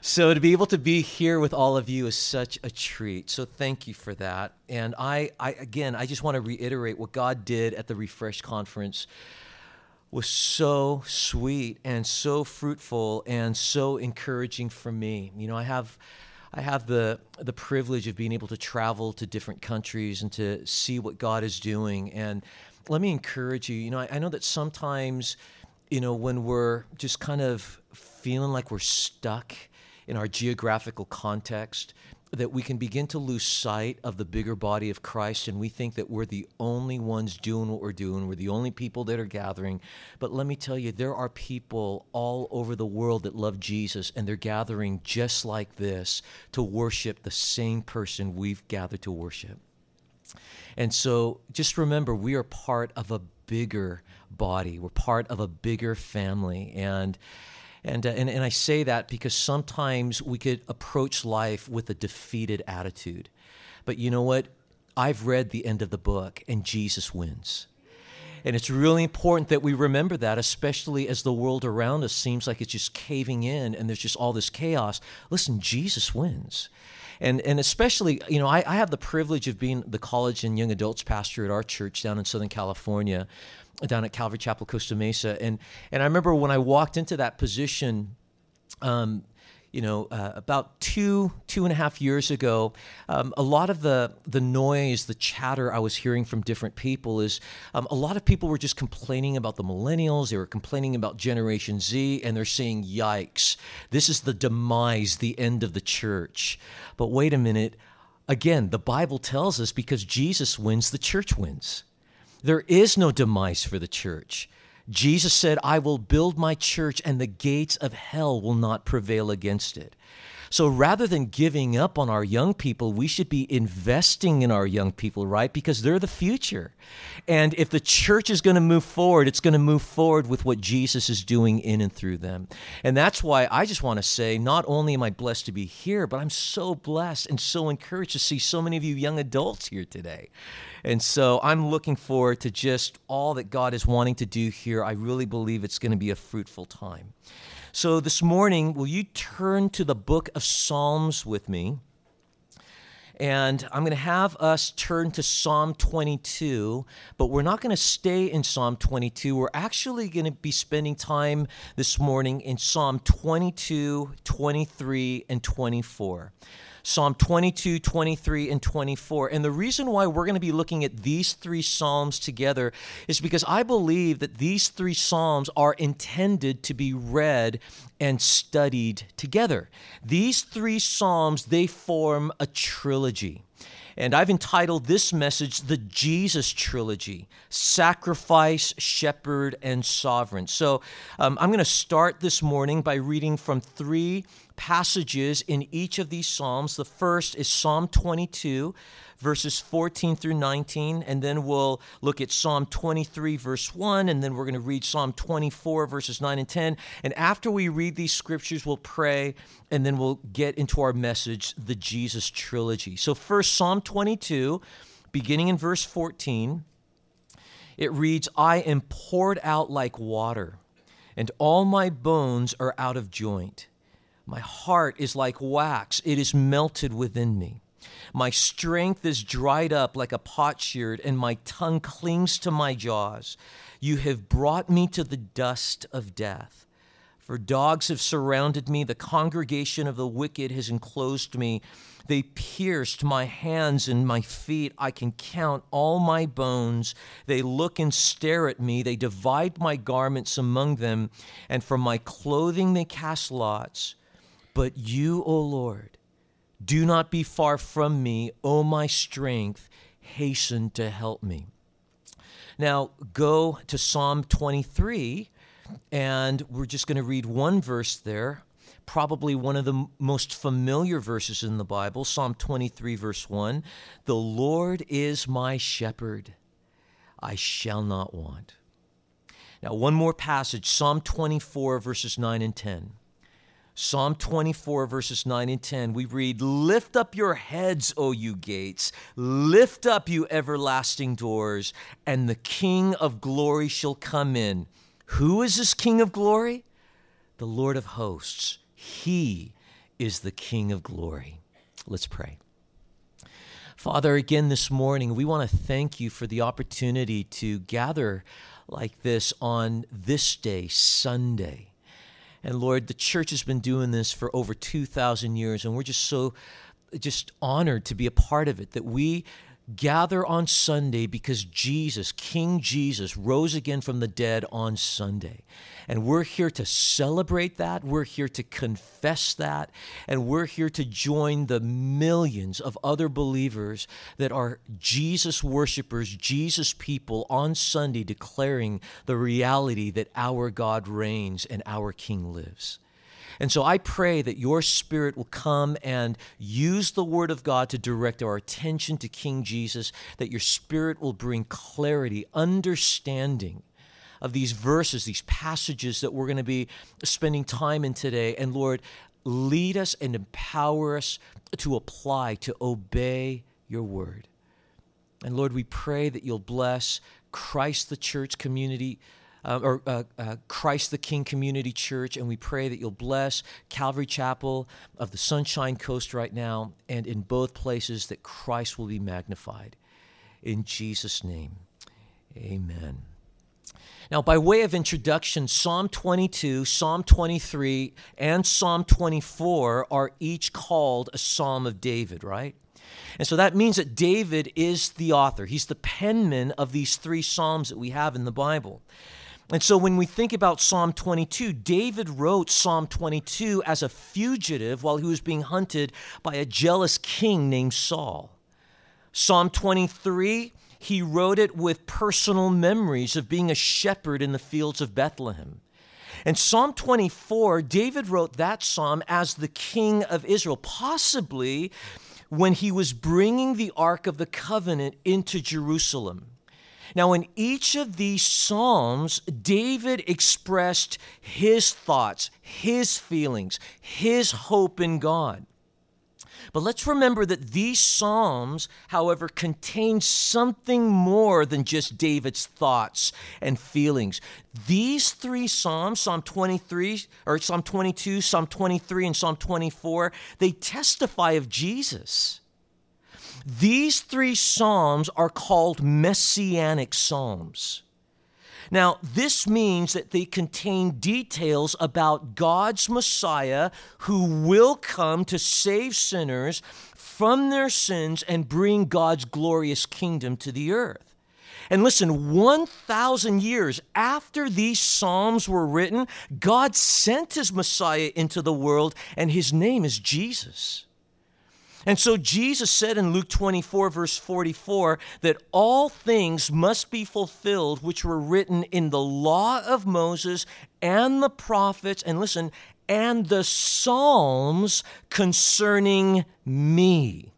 so to be able to be here with all of you is such a treat. So thank you for that. And I, I again, I just want to reiterate what God did at the Refresh conference was so sweet and so fruitful and so encouraging for me. You know, I have I have the the privilege of being able to travel to different countries and to see what God is doing. And let me encourage you. You know, I, I know that sometimes, you know, when we're just kind of feeling like we're stuck in our geographical context, that we can begin to lose sight of the bigger body of Christ and we think that we're the only ones doing what we're doing. We're the only people that are gathering. But let me tell you, there are people all over the world that love Jesus and they're gathering just like this to worship the same person we've gathered to worship. And so just remember, we are part of a bigger body, we're part of a bigger family. And and, uh, and, and I say that because sometimes we could approach life with a defeated attitude. But you know what? I've read the end of the book, and Jesus wins. And it's really important that we remember that, especially as the world around us seems like it's just caving in and there's just all this chaos. Listen, Jesus wins. And, and especially, you know, I, I have the privilege of being the college and young adults pastor at our church down in Southern California down at Calvary Chapel, Costa Mesa. And, and I remember when I walked into that position, um, you know, uh, about two two and a half years ago, um, a lot of the the noise, the chatter I was hearing from different people is um, a lot of people were just complaining about the millennials. They were complaining about Generation Z, and they're saying, "Yikes! This is the demise, the end of the church." But wait a minute. Again, the Bible tells us because Jesus wins, the church wins. There is no demise for the church. Jesus said, I will build my church, and the gates of hell will not prevail against it. So rather than giving up on our young people, we should be investing in our young people, right? Because they're the future. And if the church is going to move forward, it's going to move forward with what Jesus is doing in and through them. And that's why I just want to say not only am I blessed to be here, but I'm so blessed and so encouraged to see so many of you young adults here today. And so I'm looking forward to just all that God is wanting to do here. I really believe it's going to be a fruitful time. So this morning, will you turn to the book of Psalms with me? And I'm going to have us turn to Psalm 22, but we're not going to stay in Psalm 22. We're actually going to be spending time this morning in Psalm 22, 23, and 24. Psalm 22, 23, and 24. And the reason why we're going to be looking at these three Psalms together is because I believe that these three Psalms are intended to be read and studied together. These three Psalms, they form a trilogy. And I've entitled this message the Jesus Trilogy Sacrifice, Shepherd, and Sovereign. So um, I'm going to start this morning by reading from three passages in each of these Psalms. The first is Psalm 22, verses 14 through 19, and then we'll look at Psalm 23, verse 1, and then we're going to read Psalm 24, verses 9 and 10. And after we read these scriptures, we'll pray, and then we'll get into our message, the Jesus trilogy. So, first, Psalm 22, beginning in verse 14, it reads, I am poured out like water, and all my bones are out of joint. My heart is like wax, it is melted within me. My strength is dried up like a potsherd, and my tongue clings to my jaws. You have brought me to the dust of death. For dogs have surrounded me, the congregation of the wicked has enclosed me. They pierced my hands and my feet. I can count all my bones. They look and stare at me. They divide my garments among them, and for my clothing they cast lots. But you, O Lord, do not be far from me, O my strength, hasten to help me. Now, go to Psalm 23, and we're just going to read one verse there, probably one of the most familiar verses in the Bible, Psalm 23, verse 1. The Lord is my shepherd, I shall not want. Now, one more passage, Psalm 24, verses 9 and 10. Psalm 24, verses 9 and 10, we read, Lift up your heads, O you gates, lift up, you everlasting doors, and the King of glory shall come in. Who is this King of glory? The Lord of hosts. He is the King of glory. Let's pray. Father, again this morning, we want to thank you for the opportunity to gather like this on this day, Sunday. And Lord, the church has been doing this for over 2,000 years, and we're just so just honored to be a part of it that we gather on Sunday because Jesus, King Jesus, rose again from the dead on Sunday. And we're here to celebrate that. We're here to confess that. And we're here to join the millions of other believers that are Jesus worshipers, Jesus people on Sunday declaring the reality that our God reigns and our King lives. And so I pray that your spirit will come and use the word of God to direct our attention to King Jesus, that your spirit will bring clarity, understanding of these verses, these passages that we're going to be spending time in today. And Lord, lead us and empower us to apply, to obey your word. And Lord, we pray that you'll bless Christ the church community uh, or uh, uh, Christ the King Community Church, and we pray that you'll bless Calvary Chapel of the Sunshine Coast right now, and in both places that Christ will be magnified. In Jesus' name, amen. Now, by way of introduction, Psalm 22, Psalm 23, and Psalm 24 are each called a Psalm of David, right? And so that means that David is the author. He's the penman of these three Psalms that we have in the Bible. And so when we think about Psalm 22, David wrote Psalm 22 as a fugitive while he was being hunted by a jealous king named Saul. Psalm 23, he wrote it with personal memories of being a shepherd in the fields of Bethlehem. And Psalm 24, David wrote that psalm as the king of Israel, possibly when he was bringing the Ark of the Covenant into Jerusalem. Now, in each of these Psalms, David expressed his thoughts, his feelings, his hope in God. But let's remember that these Psalms, however, contain something more than just David's thoughts and feelings. These three Psalms, Psalm 23, or Psalm 22, Psalm 23, and Psalm 24, they testify of Jesus. These three Psalms are called messianic Psalms. Now, this means that they contain details about God's Messiah who will come to save sinners from their sins and bring God's glorious kingdom to the earth. And listen, 1,000 years after these Psalms were written, God sent his Messiah into the world, and his name is Jesus. And so Jesus said in Luke 24, verse 44, that all things must be fulfilled which were written in the law of Moses and the prophets, and listen, and the Psalms concerning me.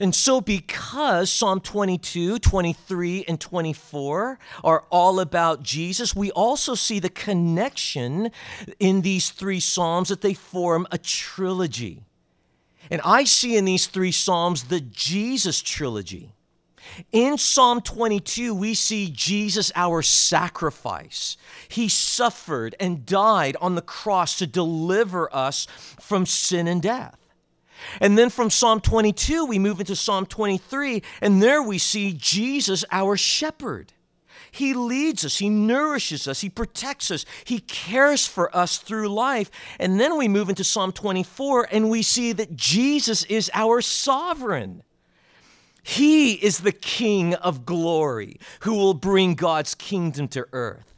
And so, because Psalm 22, 23, and 24 are all about Jesus, we also see the connection in these three Psalms that they form a trilogy. And I see in these three Psalms the Jesus trilogy. In Psalm 22, we see Jesus, our sacrifice. He suffered and died on the cross to deliver us from sin and death. And then from Psalm 22, we move into Psalm 23, and there we see Jesus, our shepherd. He leads us, He nourishes us, He protects us, He cares for us through life. And then we move into Psalm 24 and we see that Jesus is our sovereign. He is the King of glory who will bring God's kingdom to earth.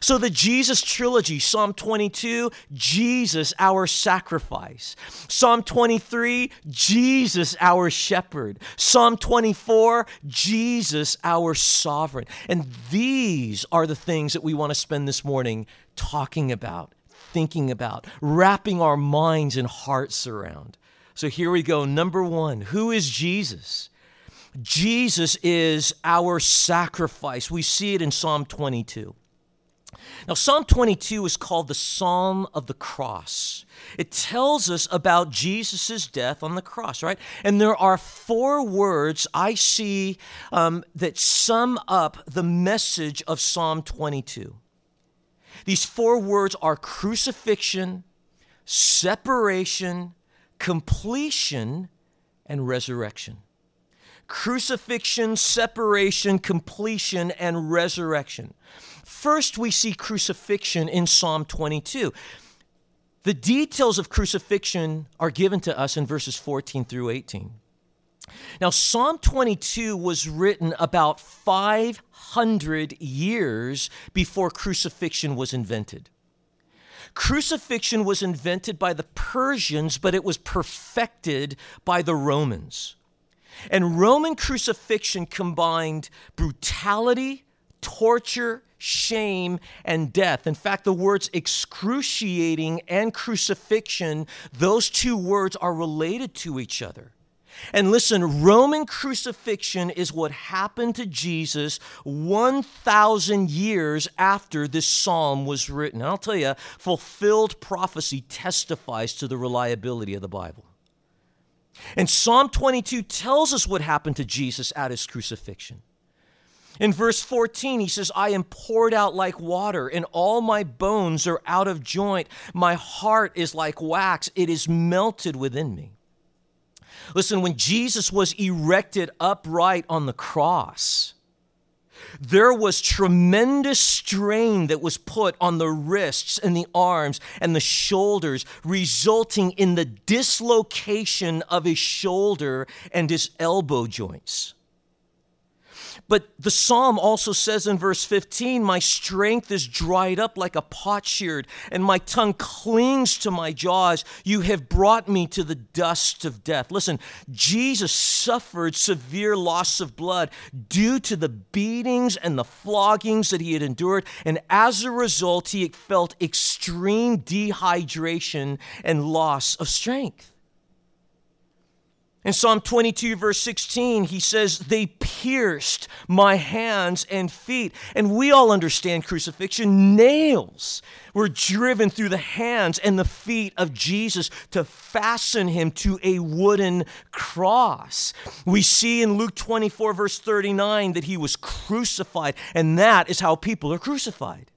So, the Jesus trilogy Psalm 22, Jesus, our sacrifice. Psalm 23, Jesus, our shepherd. Psalm 24, Jesus, our sovereign. And these are the things that we want to spend this morning talking about, thinking about, wrapping our minds and hearts around. So, here we go. Number one who is Jesus? Jesus is our sacrifice. We see it in Psalm 22. Now, Psalm 22 is called the Psalm of the Cross. It tells us about Jesus' death on the cross, right? And there are four words I see um, that sum up the message of Psalm 22. These four words are crucifixion, separation, completion, and resurrection. Crucifixion, separation, completion, and resurrection. First, we see crucifixion in Psalm 22. The details of crucifixion are given to us in verses 14 through 18. Now, Psalm 22 was written about 500 years before crucifixion was invented. Crucifixion was invented by the Persians, but it was perfected by the Romans. And Roman crucifixion combined brutality, torture, shame, and death. In fact, the words excruciating and crucifixion, those two words are related to each other. And listen, Roman crucifixion is what happened to Jesus 1,000 years after this psalm was written. And I'll tell you, fulfilled prophecy testifies to the reliability of the Bible. And Psalm 22 tells us what happened to Jesus at his crucifixion. In verse 14, he says, I am poured out like water, and all my bones are out of joint. My heart is like wax, it is melted within me. Listen, when Jesus was erected upright on the cross, there was tremendous strain that was put on the wrists and the arms and the shoulders, resulting in the dislocation of his shoulder and his elbow joints. But the psalm also says in verse 15, My strength is dried up like a potsherd, and my tongue clings to my jaws. You have brought me to the dust of death. Listen, Jesus suffered severe loss of blood due to the beatings and the floggings that he had endured. And as a result, he felt extreme dehydration and loss of strength. In Psalm 22, verse 16, he says, They pierced my hands and feet. And we all understand crucifixion. Nails were driven through the hands and the feet of Jesus to fasten him to a wooden cross. We see in Luke 24, verse 39, that he was crucified. And that is how people are crucified.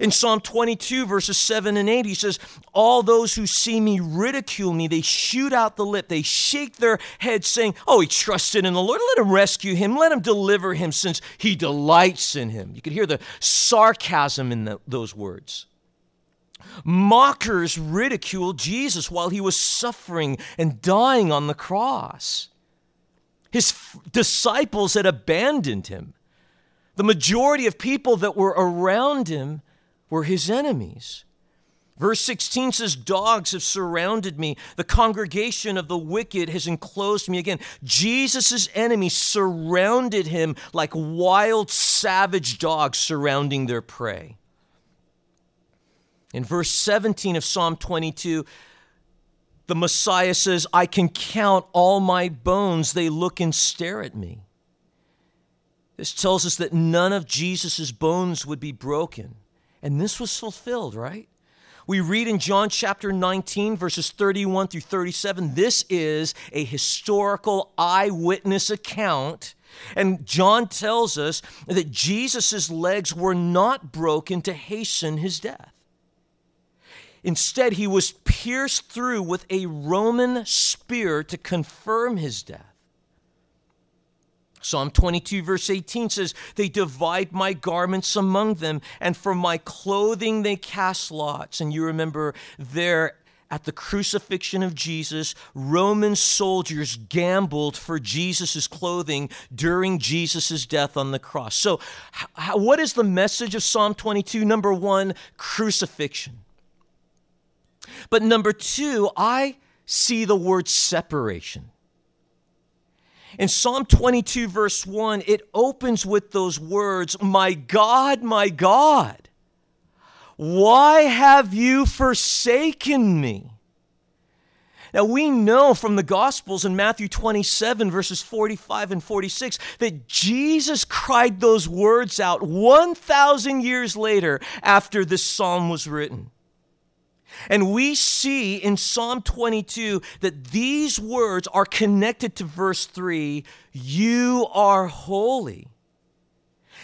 In Psalm 22, verses 7 and 8, he says, All those who see me ridicule me. They shoot out the lip. They shake their heads, saying, Oh, he trusted in the Lord. Let him rescue him. Let him deliver him, since he delights in him. You can hear the sarcasm in the, those words. Mockers ridiculed Jesus while he was suffering and dying on the cross. His f- disciples had abandoned him. The majority of people that were around him were his enemies. Verse 16 says, Dogs have surrounded me. The congregation of the wicked has enclosed me. Again, Jesus' enemies surrounded him like wild, savage dogs surrounding their prey. In verse 17 of Psalm 22, the Messiah says, I can count all my bones. They look and stare at me. This tells us that none of Jesus' bones would be broken. And this was fulfilled, right? We read in John chapter 19, verses 31 through 37. This is a historical eyewitness account. And John tells us that Jesus' legs were not broken to hasten his death. Instead, he was pierced through with a Roman spear to confirm his death. Psalm 22, verse 18 says, They divide my garments among them, and for my clothing they cast lots. And you remember there at the crucifixion of Jesus, Roman soldiers gambled for Jesus' clothing during Jesus' death on the cross. So, how, what is the message of Psalm 22? Number one, crucifixion. But number two, I see the word separation. In Psalm 22, verse 1, it opens with those words My God, my God, why have you forsaken me? Now, we know from the Gospels in Matthew 27, verses 45 and 46, that Jesus cried those words out 1,000 years later after this psalm was written. And we see in Psalm 22 that these words are connected to verse 3 You are holy.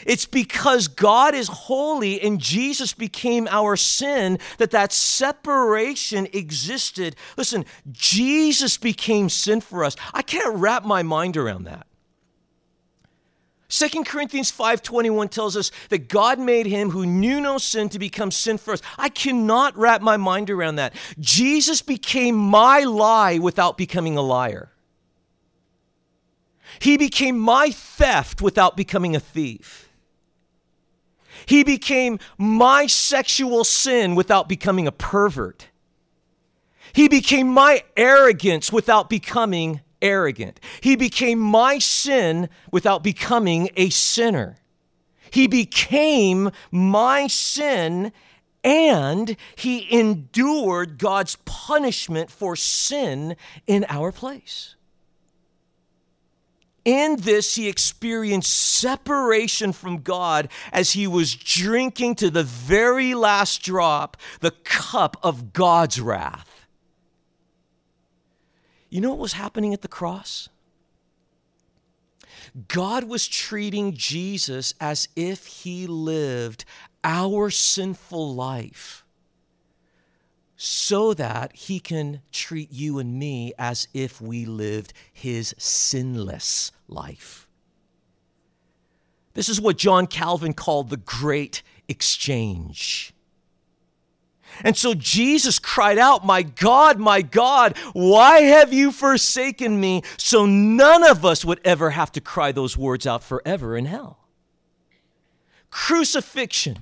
It's because God is holy and Jesus became our sin that that separation existed. Listen, Jesus became sin for us. I can't wrap my mind around that. 2 Corinthians 5:21 tells us that God made him who knew no sin to become sin for us. I cannot wrap my mind around that. Jesus became my lie without becoming a liar. He became my theft without becoming a thief. He became my sexual sin without becoming a pervert. He became my arrogance without becoming arrogant. He became my sin without becoming a sinner. He became my sin and he endured God's punishment for sin in our place. In this, he experienced separation from God as he was drinking to the very last drop the cup of God's wrath. You know what was happening at the cross? God was treating Jesus as if he lived our sinful life so that he can treat you and me as if we lived his sinless life. This is what John Calvin called the great exchange. And so Jesus cried out, My God, my God, why have you forsaken me? So none of us would ever have to cry those words out forever in hell. Crucifixion,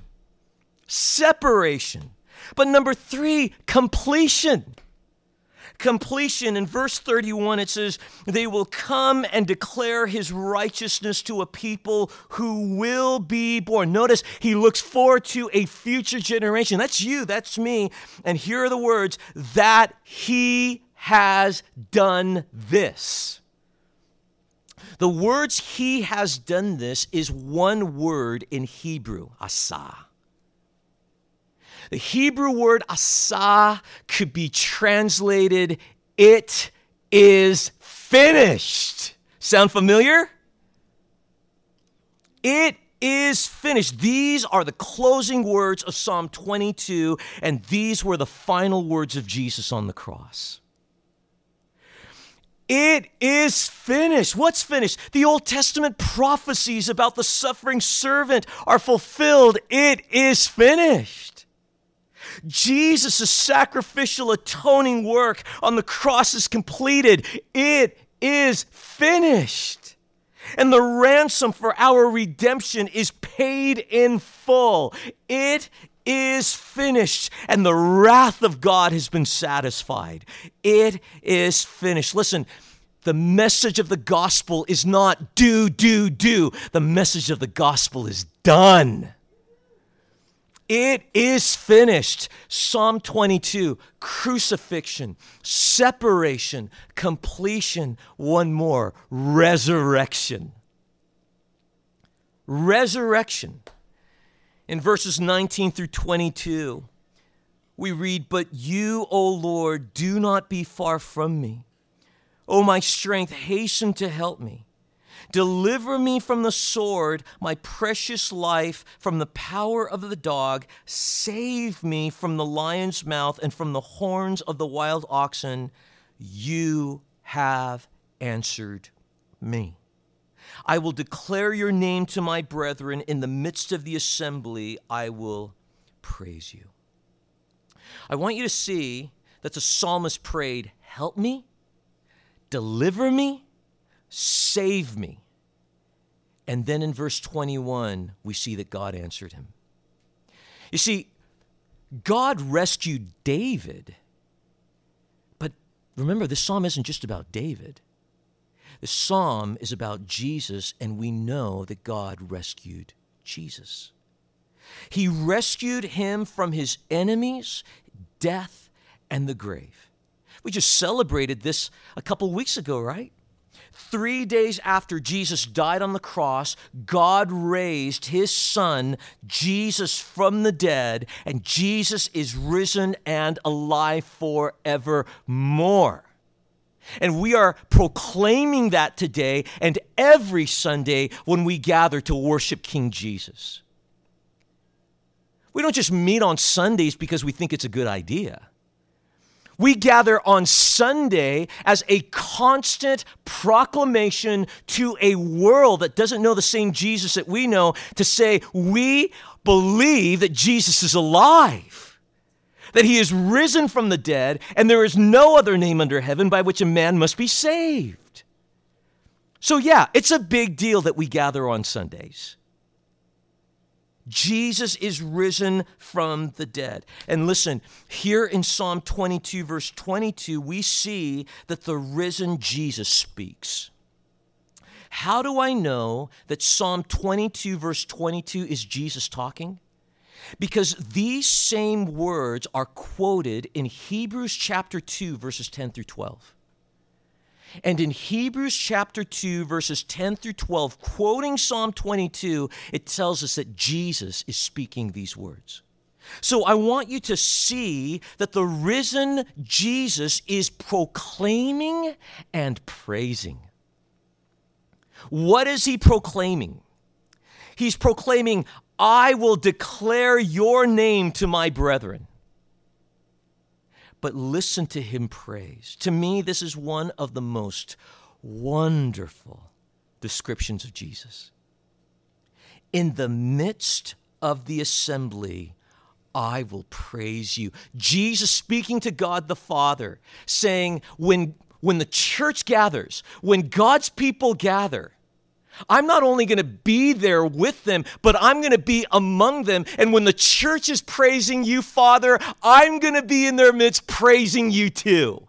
separation, but number three, completion. Completion. In verse 31, it says, They will come and declare his righteousness to a people who will be born. Notice he looks forward to a future generation. That's you, that's me. And here are the words that he has done this. The words he has done this is one word in Hebrew, asa. The Hebrew word asa could be translated, it is finished. Sound familiar? It is finished. These are the closing words of Psalm 22, and these were the final words of Jesus on the cross. It is finished. What's finished? The Old Testament prophecies about the suffering servant are fulfilled. It is finished. Jesus' sacrificial atoning work on the cross is completed. It is finished. And the ransom for our redemption is paid in full. It is finished, and the wrath of God has been satisfied. It is finished. Listen, the message of the gospel is not do, do, do. The message of the gospel is done. It is finished. Psalm 22, crucifixion, separation, completion. One more, resurrection. Resurrection. In verses 19 through 22, we read, But you, O Lord, do not be far from me. O my strength, hasten to help me. Deliver me from the sword, my precious life from the power of the dog. Save me from the lion's mouth and from the horns of the wild oxen. You have answered me. I will declare your name to my brethren. In the midst of the assembly, I will praise you. I want you to see that the psalmist prayed, Help me, deliver me, Save me. And then in verse 21, we see that God answered him. You see, God rescued David. But remember, this psalm isn't just about David. The psalm is about Jesus, and we know that God rescued Jesus. He rescued him from his enemies, death, and the grave. We just celebrated this a couple weeks ago, right? Three days after Jesus died on the cross, God raised his son, Jesus, from the dead, and Jesus is risen and alive forevermore. And we are proclaiming that today and every Sunday when we gather to worship King Jesus. We don't just meet on Sundays because we think it's a good idea. We gather on Sunday as a constant proclamation to a world that doesn't know the same Jesus that we know to say, we believe that Jesus is alive, that he is risen from the dead, and there is no other name under heaven by which a man must be saved. So, yeah, it's a big deal that we gather on Sundays. Jesus is risen from the dead. And listen, here in Psalm 22, verse 22, we see that the risen Jesus speaks. How do I know that Psalm 22, verse 22 is Jesus talking? Because these same words are quoted in Hebrews chapter 2, verses 10 through 12. And in Hebrews chapter 2, verses 10 through 12, quoting Psalm 22, it tells us that Jesus is speaking these words. So I want you to see that the risen Jesus is proclaiming and praising. What is he proclaiming? He's proclaiming, I will declare your name to my brethren but listen to him praise. To me, this is one of the most wonderful descriptions of Jesus. In the midst of the assembly, I will praise you. Jesus speaking to God the Father, saying, when, when the church gathers, when God's people gather, I'm not only going to be there with them, but I'm going to be among them. And when the church is praising you, Father, I'm going to be in their midst praising you too.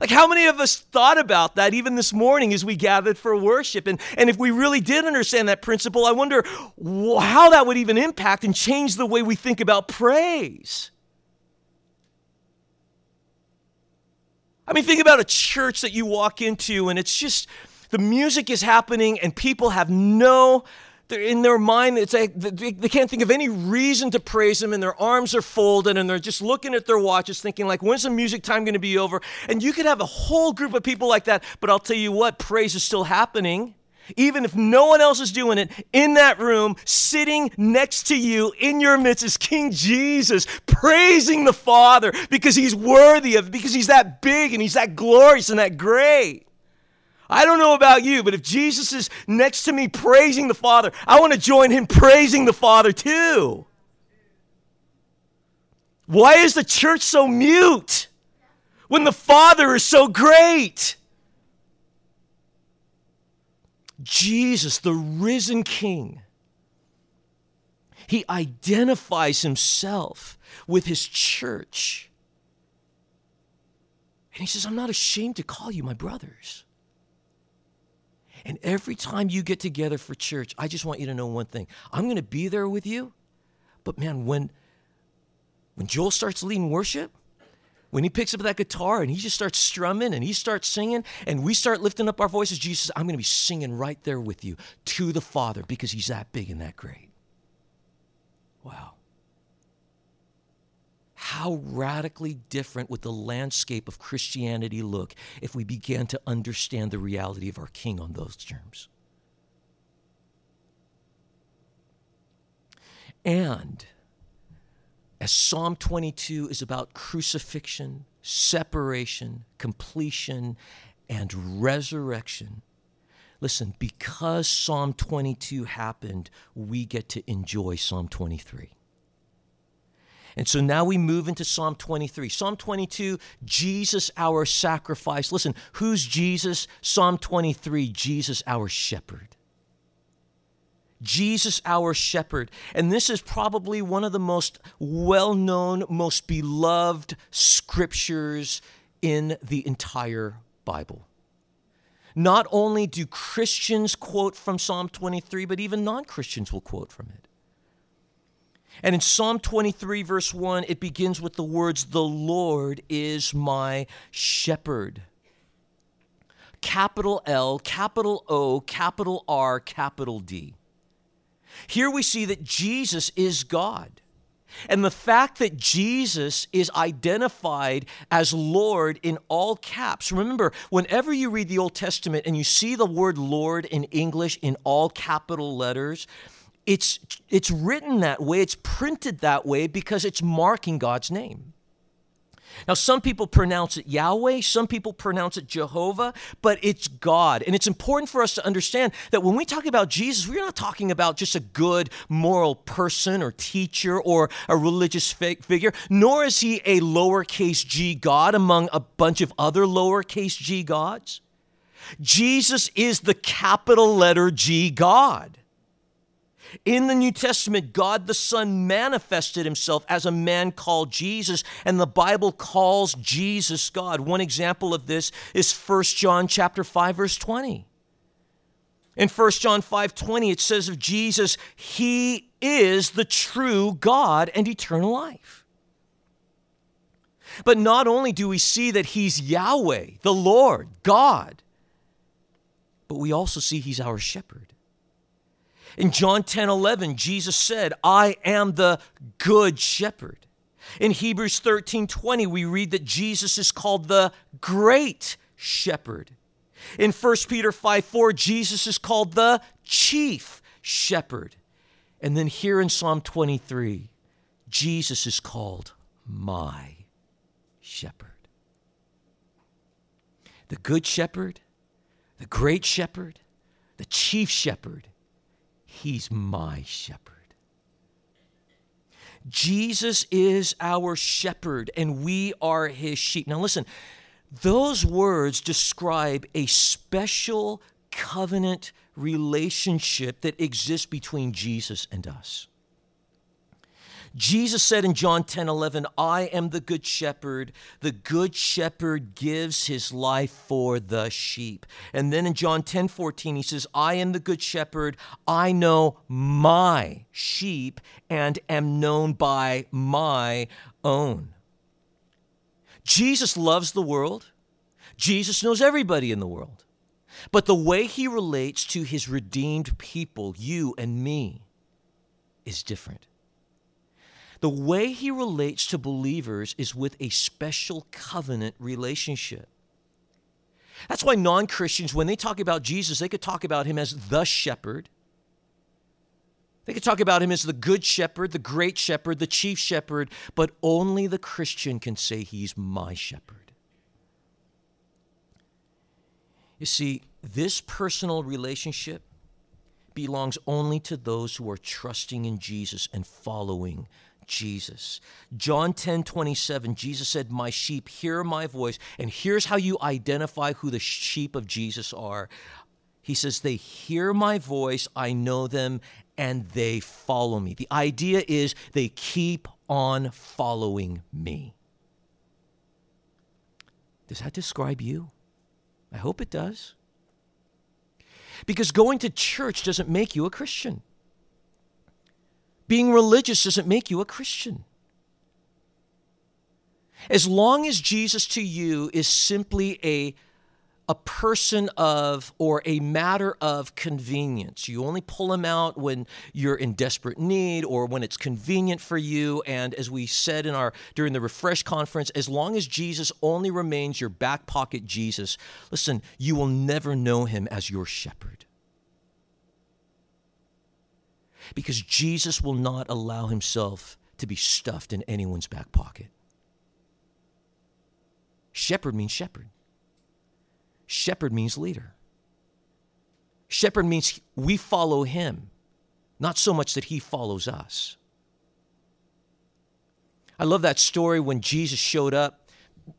Like, how many of us thought about that even this morning as we gathered for worship? And, and if we really did understand that principle, I wonder how that would even impact and change the way we think about praise. I mean, think about a church that you walk into and it's just the music is happening and people have no they're in their mind it's like they can't think of any reason to praise him and their arms are folded and they're just looking at their watches thinking like when's the music time going to be over and you could have a whole group of people like that but i'll tell you what praise is still happening even if no one else is doing it, in that room, sitting next to you in your midst is King Jesus, praising the Father because he's worthy of, because he's that big and he's that glorious and that great. I don't know about you, but if Jesus is next to me praising the Father, I want to join him praising the Father too. Why is the church so mute when the Father is so great? Jesus, the risen King, he identifies himself with his church. And he says, I'm not ashamed to call you my brothers. And every time you get together for church, I just want you to know one thing. I'm going to be there with you. But man, when when Joel starts leading worship, when he picks up that guitar and he just starts strumming and he starts singing and we start lifting up our voices, Jesus, I'm going to be singing right there with you to the Father because he's that big and that great. Wow how radically different would the landscape of Christianity look if we began to understand the reality of our King on those terms? And as Psalm 22 is about crucifixion, separation, completion, and resurrection, listen, because Psalm 22 happened, we get to enjoy Psalm 23. And so now we move into Psalm 23. Psalm 22, Jesus, our sacrifice. Listen, who's Jesus? Psalm 23, Jesus, our shepherd. Jesus, our shepherd. And this is probably one of the most well known, most beloved scriptures in the entire Bible. Not only do Christians quote from Psalm 23, but even non Christians will quote from it. And in Psalm 23, verse 1, it begins with the words, The Lord is my shepherd. Capital L, capital O, capital R, capital D. Here we see that Jesus is God. And the fact that Jesus is identified as Lord in all caps. Remember, whenever you read the Old Testament and you see the word Lord in English in all capital letters, it's, it's written that way, it's printed that way because it's marking God's name. Now, some people pronounce it Yahweh, some people pronounce it Jehovah, but it's God. And it's important for us to understand that when we talk about Jesus, we're not talking about just a good moral person or teacher or a religious figure, nor is he a lowercase g God among a bunch of other lowercase g gods. Jesus is the capital letter G God. In the New Testament, God the Son manifested himself as a man called Jesus, and the Bible calls Jesus God. One example of this is 1 John chapter 5 verse 20. In 1 John 5:20 it says of Jesus, he is the true God and eternal life. But not only do we see that he's Yahweh, the Lord, God, but we also see he's our shepherd. In John 10 11, Jesus said, I am the good shepherd. In Hebrews 13 20, we read that Jesus is called the great shepherd. In 1 Peter 5 4, Jesus is called the chief shepherd. And then here in Psalm 23, Jesus is called my shepherd. The good shepherd, the great shepherd, the chief shepherd, He's my shepherd. Jesus is our shepherd, and we are his sheep. Now, listen, those words describe a special covenant relationship that exists between Jesus and us. Jesus said in John 10 11, I am the good shepherd. The good shepherd gives his life for the sheep. And then in John 10 14, he says, I am the good shepherd. I know my sheep and am known by my own. Jesus loves the world. Jesus knows everybody in the world. But the way he relates to his redeemed people, you and me, is different. The way he relates to believers is with a special covenant relationship. That's why non Christians, when they talk about Jesus, they could talk about him as the shepherd. They could talk about him as the good shepherd, the great shepherd, the chief shepherd, but only the Christian can say he's my shepherd. You see, this personal relationship belongs only to those who are trusting in Jesus and following Jesus. John 10 27, Jesus said, My sheep hear my voice. And here's how you identify who the sheep of Jesus are. He says, They hear my voice, I know them, and they follow me. The idea is they keep on following me. Does that describe you? I hope it does. Because going to church doesn't make you a Christian. Being religious doesn't make you a Christian. As long as Jesus to you is simply a, a person of or a matter of convenience, you only pull him out when you're in desperate need or when it's convenient for you. And as we said in our during the refresh conference, as long as Jesus only remains your back pocket Jesus, listen, you will never know him as your shepherd. Because Jesus will not allow himself to be stuffed in anyone's back pocket. Shepherd means shepherd. Shepherd means leader. Shepherd means we follow him, not so much that he follows us. I love that story when Jesus showed up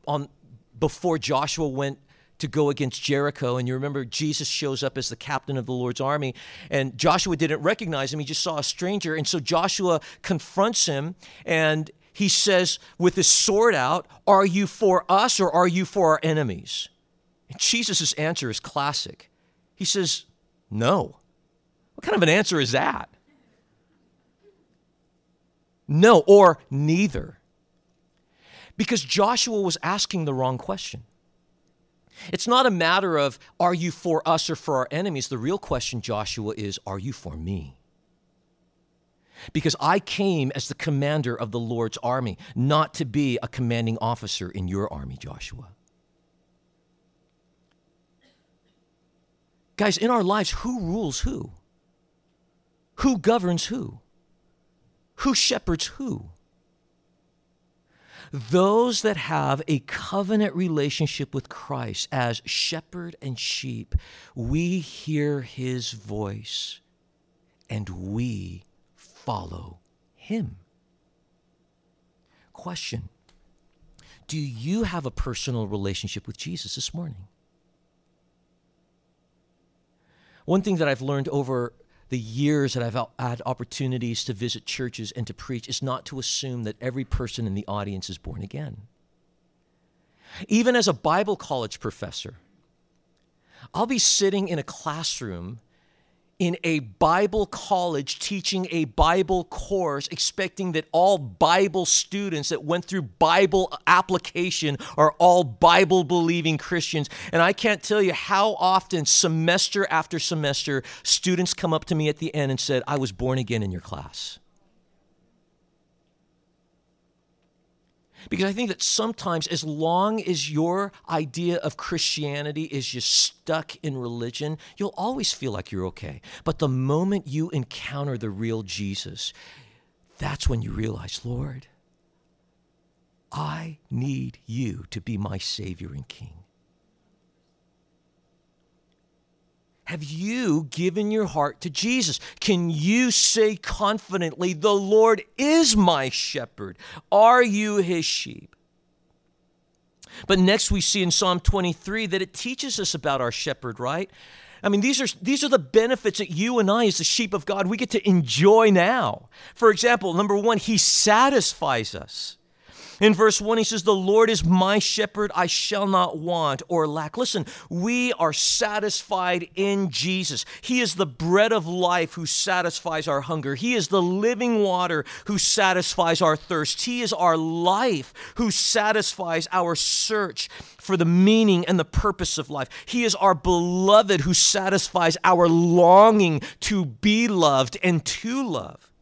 on before Joshua went to go against Jericho. And you remember Jesus shows up as the captain of the Lord's army, and Joshua didn't recognize him. He just saw a stranger. And so Joshua confronts him and he says, with his sword out, Are you for us or are you for our enemies? And Jesus' answer is classic. He says, No. What kind of an answer is that? No, or neither. Because Joshua was asking the wrong question. It's not a matter of are you for us or for our enemies. The real question, Joshua, is are you for me? because I came as the commander of the Lord's army, not to be a commanding officer in your army, Joshua. Guys, in our lives, who rules who? Who governs who? Who shepherds who? Those that have a covenant relationship with Christ as shepherd and sheep, we hear his voice and we follow him. Question Do you have a personal relationship with Jesus this morning? One thing that I've learned over the years that I've had opportunities to visit churches and to preach is not to assume that every person in the audience is born again. Even as a Bible college professor, I'll be sitting in a classroom in a Bible college teaching a Bible course, expecting that all Bible students that went through Bible application are all Bible believing Christians. And I can't tell you how often, semester after semester, students come up to me at the end and said, I was born again in your class. Because I think that sometimes, as long as your idea of Christianity is just stuck in religion, you'll always feel like you're okay. But the moment you encounter the real Jesus, that's when you realize, Lord, I need you to be my Savior and King. Have you given your heart to Jesus? Can you say confidently, The Lord is my shepherd? Are you his sheep? But next we see in Psalm 23 that it teaches us about our shepherd, right? I mean, these are, these are the benefits that you and I, as the sheep of God, we get to enjoy now. For example, number one, he satisfies us. In verse 1, he says, The Lord is my shepherd, I shall not want or lack. Listen, we are satisfied in Jesus. He is the bread of life who satisfies our hunger. He is the living water who satisfies our thirst. He is our life who satisfies our search for the meaning and the purpose of life. He is our beloved who satisfies our longing to be loved and to love.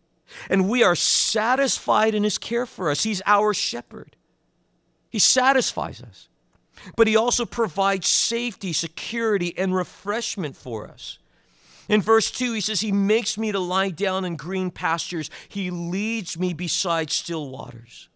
And we are satisfied in his care for us. He's our shepherd. He satisfies us. But he also provides safety, security, and refreshment for us. In verse 2, he says, He makes me to lie down in green pastures. He leads me beside still waters.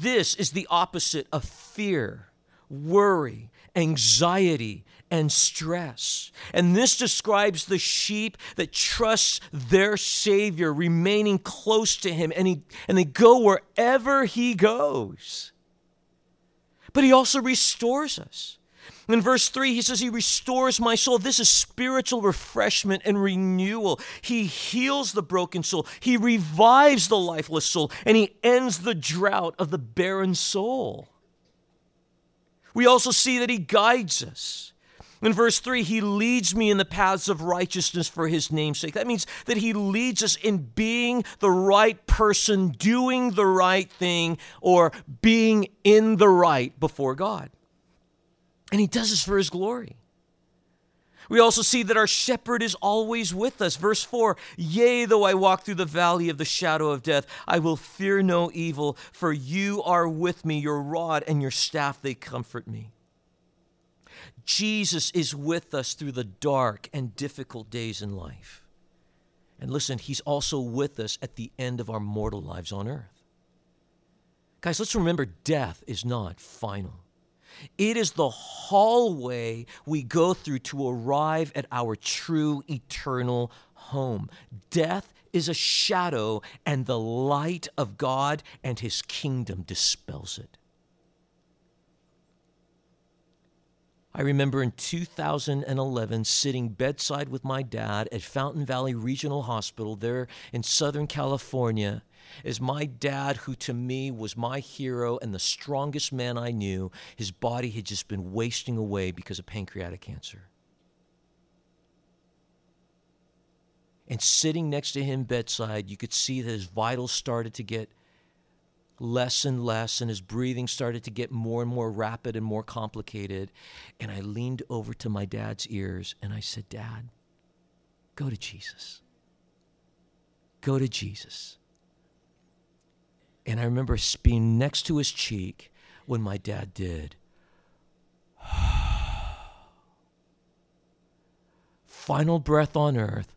This is the opposite of fear, worry, anxiety, and stress. And this describes the sheep that trusts their Savior, remaining close to Him, and, he, and they go wherever He goes. But He also restores us. In verse 3, he says, He restores my soul. This is spiritual refreshment and renewal. He heals the broken soul, He revives the lifeless soul, and He ends the drought of the barren soul. We also see that He guides us. In verse 3, he leads me in the paths of righteousness for his namesake. That means that he leads us in being the right person, doing the right thing, or being in the right before God. And he does this for his glory. We also see that our shepherd is always with us. Verse 4 Yea, though I walk through the valley of the shadow of death, I will fear no evil, for you are with me. Your rod and your staff, they comfort me. Jesus is with us through the dark and difficult days in life. And listen, He's also with us at the end of our mortal lives on earth. Guys, let's remember death is not final. It is the hallway we go through to arrive at our true eternal home. Death is a shadow, and the light of God and His kingdom dispels it. I remember in 2011 sitting bedside with my dad at Fountain Valley Regional Hospital there in Southern California as my dad, who to me was my hero and the strongest man I knew, his body had just been wasting away because of pancreatic cancer. And sitting next to him bedside, you could see that his vitals started to get less and less, and his breathing started to get more and more rapid and more complicated. And I leaned over to my dad's ears and I said, Dad, go to Jesus. go to Jesus. And I remember being next to his cheek when my dad did. Final breath on earth.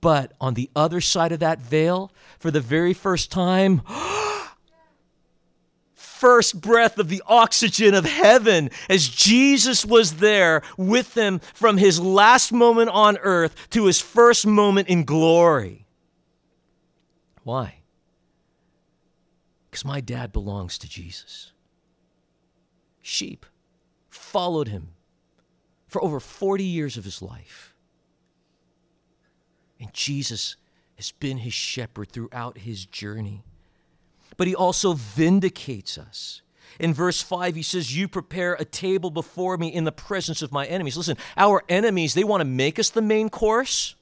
But on the other side of that veil, for the very first time, first breath of the oxygen of heaven as Jesus was there with them from his last moment on earth to his first moment in glory. Why? Because my dad belongs to Jesus. Sheep followed him for over 40 years of his life. And Jesus has been his shepherd throughout his journey. But he also vindicates us. In verse 5, he says, You prepare a table before me in the presence of my enemies. Listen, our enemies, they want to make us the main course.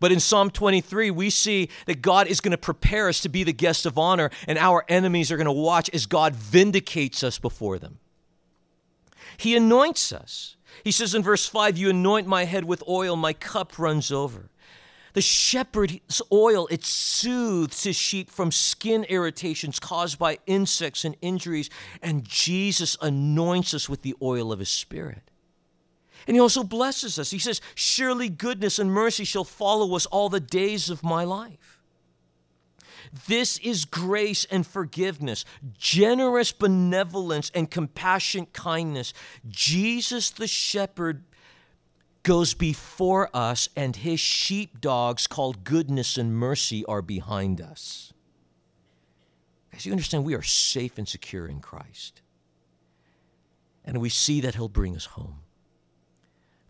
But in Psalm 23, we see that God is going to prepare us to be the guest of honor, and our enemies are going to watch as God vindicates us before them. He anoints us. He says in verse 5, You anoint my head with oil, my cup runs over. The shepherd's oil, it soothes his sheep from skin irritations caused by insects and injuries, and Jesus anoints us with the oil of his spirit. And he also blesses us. He says, Surely goodness and mercy shall follow us all the days of my life. This is grace and forgiveness, generous benevolence and compassionate kindness. Jesus the shepherd goes before us, and his sheepdogs called goodness and mercy are behind us. As you understand, we are safe and secure in Christ. And we see that he'll bring us home.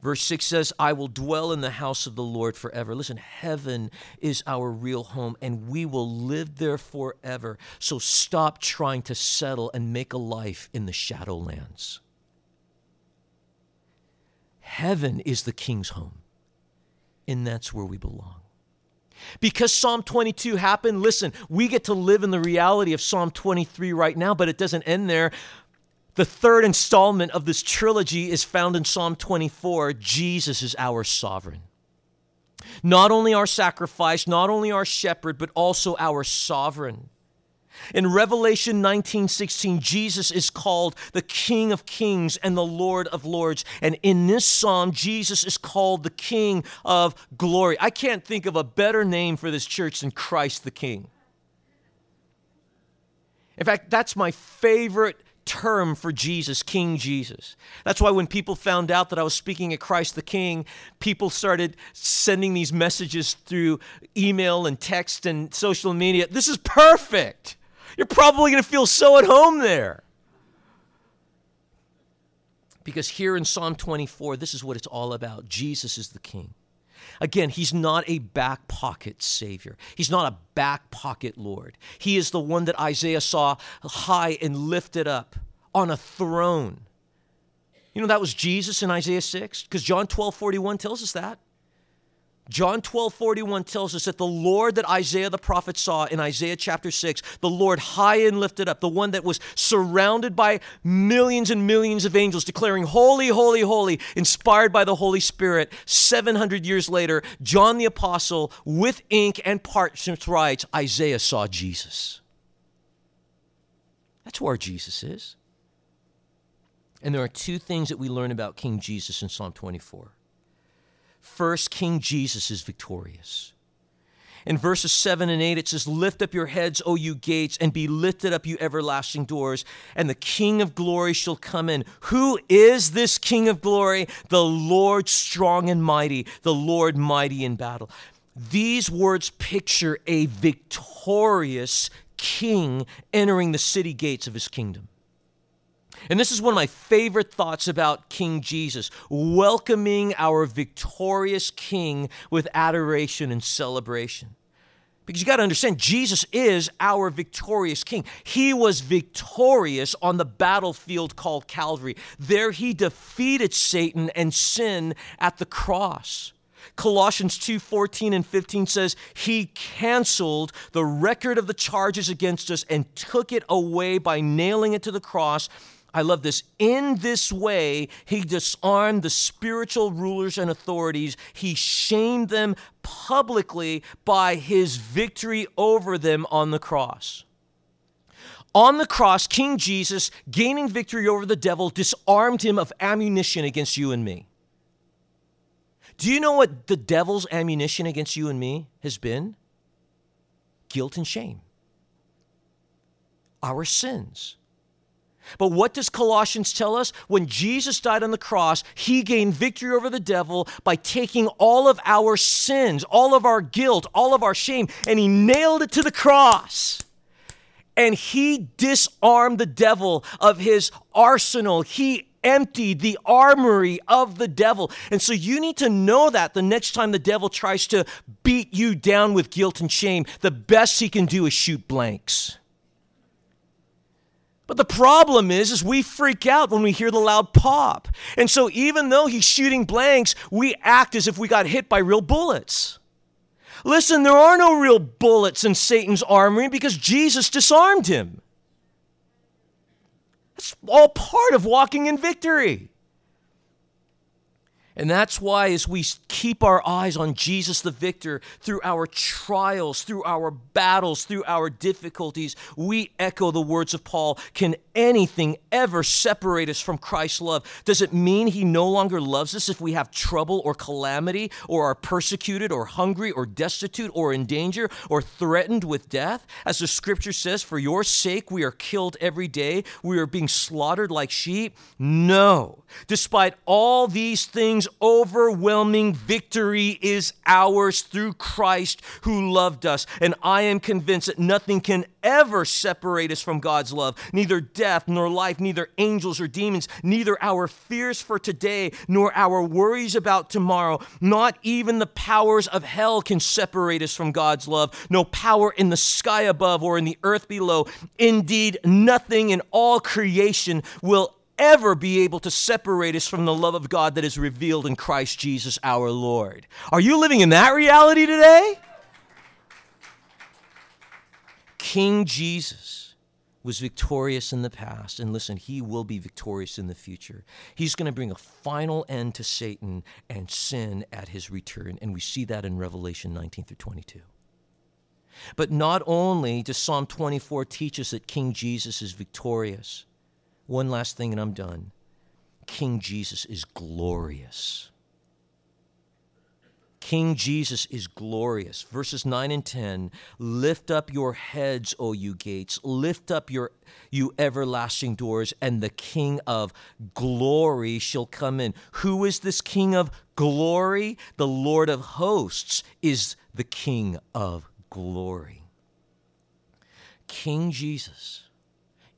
Verse 6 says, I will dwell in the house of the Lord forever. Listen, heaven is our real home, and we will live there forever. So stop trying to settle and make a life in the shadowlands. Heaven is the king's home, and that's where we belong. Because Psalm 22 happened, listen, we get to live in the reality of Psalm 23 right now, but it doesn't end there. The third installment of this trilogy is found in Psalm 24. Jesus is our sovereign. Not only our sacrifice, not only our shepherd, but also our sovereign. In Revelation 19:16, Jesus is called the King of Kings and the Lord of Lords. And in this psalm, Jesus is called the King of Glory. I can't think of a better name for this church than Christ the King. In fact, that's my favorite term for Jesus, King Jesus. That's why when people found out that I was speaking at Christ the King, people started sending these messages through email and text and social media. This is perfect. You're probably going to feel so at home there. Because here in Psalm 24, this is what it's all about Jesus is the King. Again, he's not a back pocket Savior. He's not a back pocket Lord. He is the one that Isaiah saw high and lifted up on a throne. You know, that was Jesus in Isaiah 6, because John 12 41 tells us that. John 12, 41 tells us that the Lord that Isaiah the prophet saw in Isaiah chapter 6, the Lord high and lifted up, the one that was surrounded by millions and millions of angels declaring, Holy, holy, holy, inspired by the Holy Spirit. 700 years later, John the apostle, with ink and parchment, writes, Isaiah saw Jesus. That's where Jesus is. And there are two things that we learn about King Jesus in Psalm 24. First, King Jesus is victorious. In verses 7 and 8, it says, Lift up your heads, O you gates, and be lifted up, you everlasting doors, and the King of glory shall come in. Who is this King of glory? The Lord strong and mighty, the Lord mighty in battle. These words picture a victorious king entering the city gates of his kingdom. And this is one of my favorite thoughts about King Jesus welcoming our victorious King with adoration and celebration. Because you got to understand, Jesus is our victorious King. He was victorious on the battlefield called Calvary. There he defeated Satan and sin at the cross. Colossians 2 14 and 15 says, He canceled the record of the charges against us and took it away by nailing it to the cross. I love this. In this way, he disarmed the spiritual rulers and authorities. He shamed them publicly by his victory over them on the cross. On the cross, King Jesus, gaining victory over the devil, disarmed him of ammunition against you and me. Do you know what the devil's ammunition against you and me has been? Guilt and shame. Our sins. But what does Colossians tell us? When Jesus died on the cross, he gained victory over the devil by taking all of our sins, all of our guilt, all of our shame, and he nailed it to the cross. And he disarmed the devil of his arsenal. He emptied the armory of the devil. And so you need to know that the next time the devil tries to beat you down with guilt and shame, the best he can do is shoot blanks. But the problem is, is we freak out when we hear the loud pop. And so even though he's shooting blanks, we act as if we got hit by real bullets. Listen, there are no real bullets in Satan's armory because Jesus disarmed him. That's all part of walking in victory. And that's why, as we keep our eyes on Jesus the victor through our trials, through our battles, through our difficulties, we echo the words of Paul Can anything ever separate us from Christ's love? Does it mean he no longer loves us if we have trouble or calamity, or are persecuted, or hungry, or destitute, or in danger, or threatened with death? As the scripture says, For your sake we are killed every day, we are being slaughtered like sheep? No. Despite all these things, overwhelming victory is ours through Christ who loved us. And I am convinced that nothing can ever separate us from God's love. Neither death nor life, neither angels or demons, neither our fears for today nor our worries about tomorrow, not even the powers of hell can separate us from God's love. No power in the sky above or in the earth below. Indeed, nothing in all creation will ever be able to separate us from the love of God that is revealed in Christ Jesus our Lord. Are you living in that reality today? King Jesus was victorious in the past, and listen, he will be victorious in the future. He's going to bring a final end to Satan and sin at his return, and we see that in Revelation 19 through 22. But not only does Psalm 24 teach us that King Jesus is victorious, one last thing and I'm done. King Jesus is glorious. King Jesus is glorious. Verses 9 and 10 Lift up your heads, O you gates, lift up your you everlasting doors, and the King of glory shall come in. Who is this King of glory? The Lord of hosts is the King of glory. King Jesus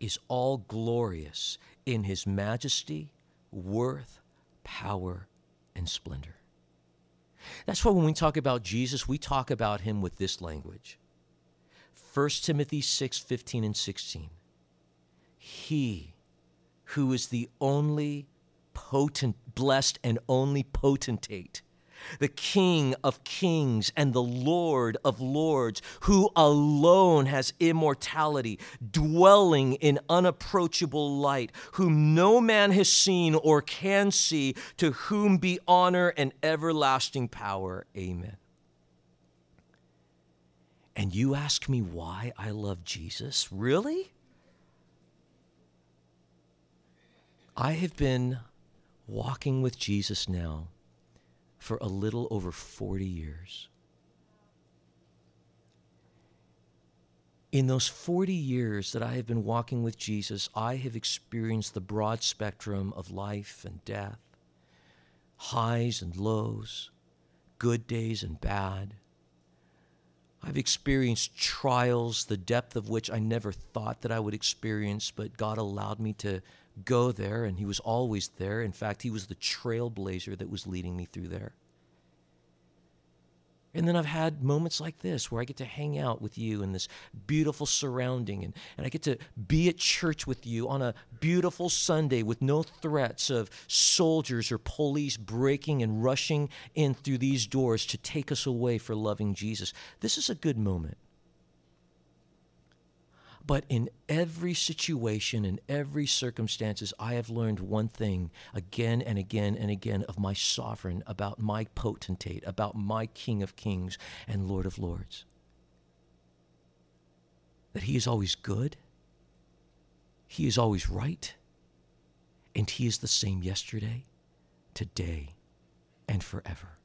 is all glorious in his majesty, worth, power, and splendor. That's why when we talk about Jesus, we talk about him with this language 1 Timothy 6 15 and 16. He who is the only potent, blessed, and only potentate the King of kings and the Lord of lords, who alone has immortality, dwelling in unapproachable light, whom no man has seen or can see, to whom be honor and everlasting power. Amen. And you ask me why I love Jesus? Really? I have been walking with Jesus now for a little over 40 years. In those 40 years that I have been walking with Jesus, I have experienced the broad spectrum of life and death, highs and lows, good days and bad. I've experienced trials, the depth of which I never thought that I would experience, but God allowed me to go there, and He was always there. In fact, He was the trailblazer that was leading me through there. And then I've had moments like this where I get to hang out with you in this beautiful surrounding, and, and I get to be at church with you on a beautiful Sunday with no threats of soldiers or police breaking and rushing in through these doors to take us away for loving Jesus. This is a good moment. But in every situation, in every circumstances, I have learned one thing again and again and again of my sovereign, about my potentate, about my King of Kings and Lord of Lords. That he is always good, he is always right, and he is the same yesterday, today, and forever.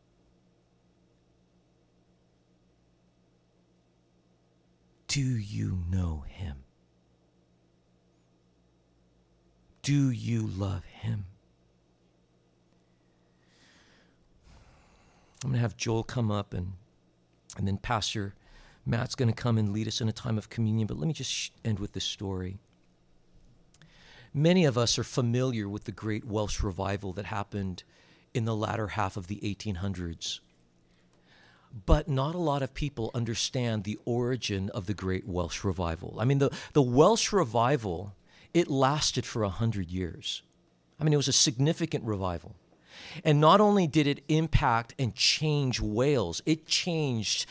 Do you know him? Do you love him? I'm going to have Joel come up and and then Pastor Matt's going to come and lead us in a time of communion, but let me just end with this story. Many of us are familiar with the great Welsh revival that happened in the latter half of the 1800s. But not a lot of people understand the origin of the Great Welsh Revival. I mean, the, the Welsh Revival, it lasted for a hundred years. I mean, it was a significant revival. And not only did it impact and change Wales, it changed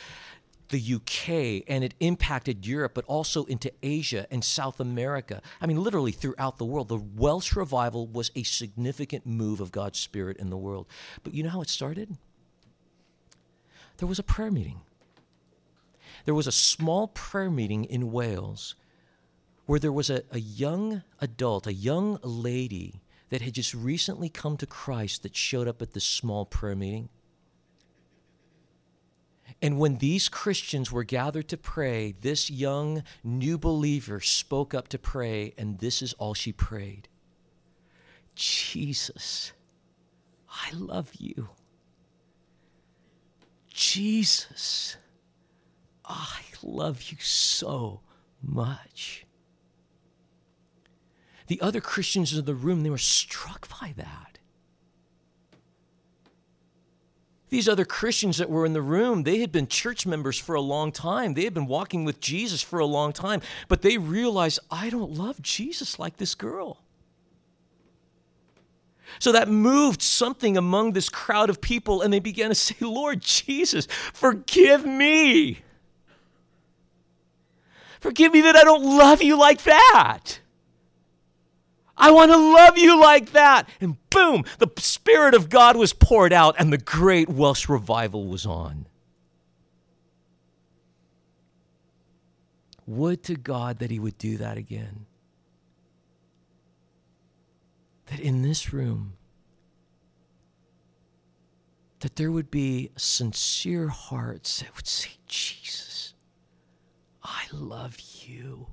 the UK and it impacted Europe, but also into Asia and South America. I mean, literally throughout the world. The Welsh revival was a significant move of God's Spirit in the world. But you know how it started? There was a prayer meeting. There was a small prayer meeting in Wales where there was a, a young adult, a young lady that had just recently come to Christ that showed up at this small prayer meeting. And when these Christians were gathered to pray, this young new believer spoke up to pray, and this is all she prayed Jesus, I love you. Jesus, I love you so much. The other Christians in the room, they were struck by that. These other Christians that were in the room, they had been church members for a long time. They had been walking with Jesus for a long time, but they realized, I don't love Jesus like this girl. So that moved something among this crowd of people, and they began to say, Lord Jesus, forgive me. Forgive me that I don't love you like that. I want to love you like that. And boom, the Spirit of God was poured out, and the great Welsh revival was on. Would to God that He would do that again that in this room that there would be sincere hearts that would say, Jesus, I love you.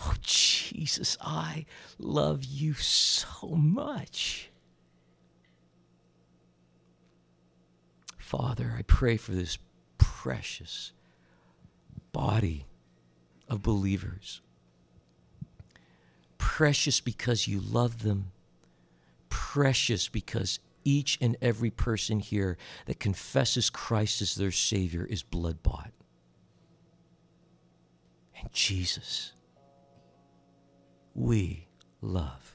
Oh, Jesus, I love you so much. Father, I pray for this precious body of believers precious because you love them, precious because each and every person here that confesses Christ as their Savior is blood bought. And Jesus, we love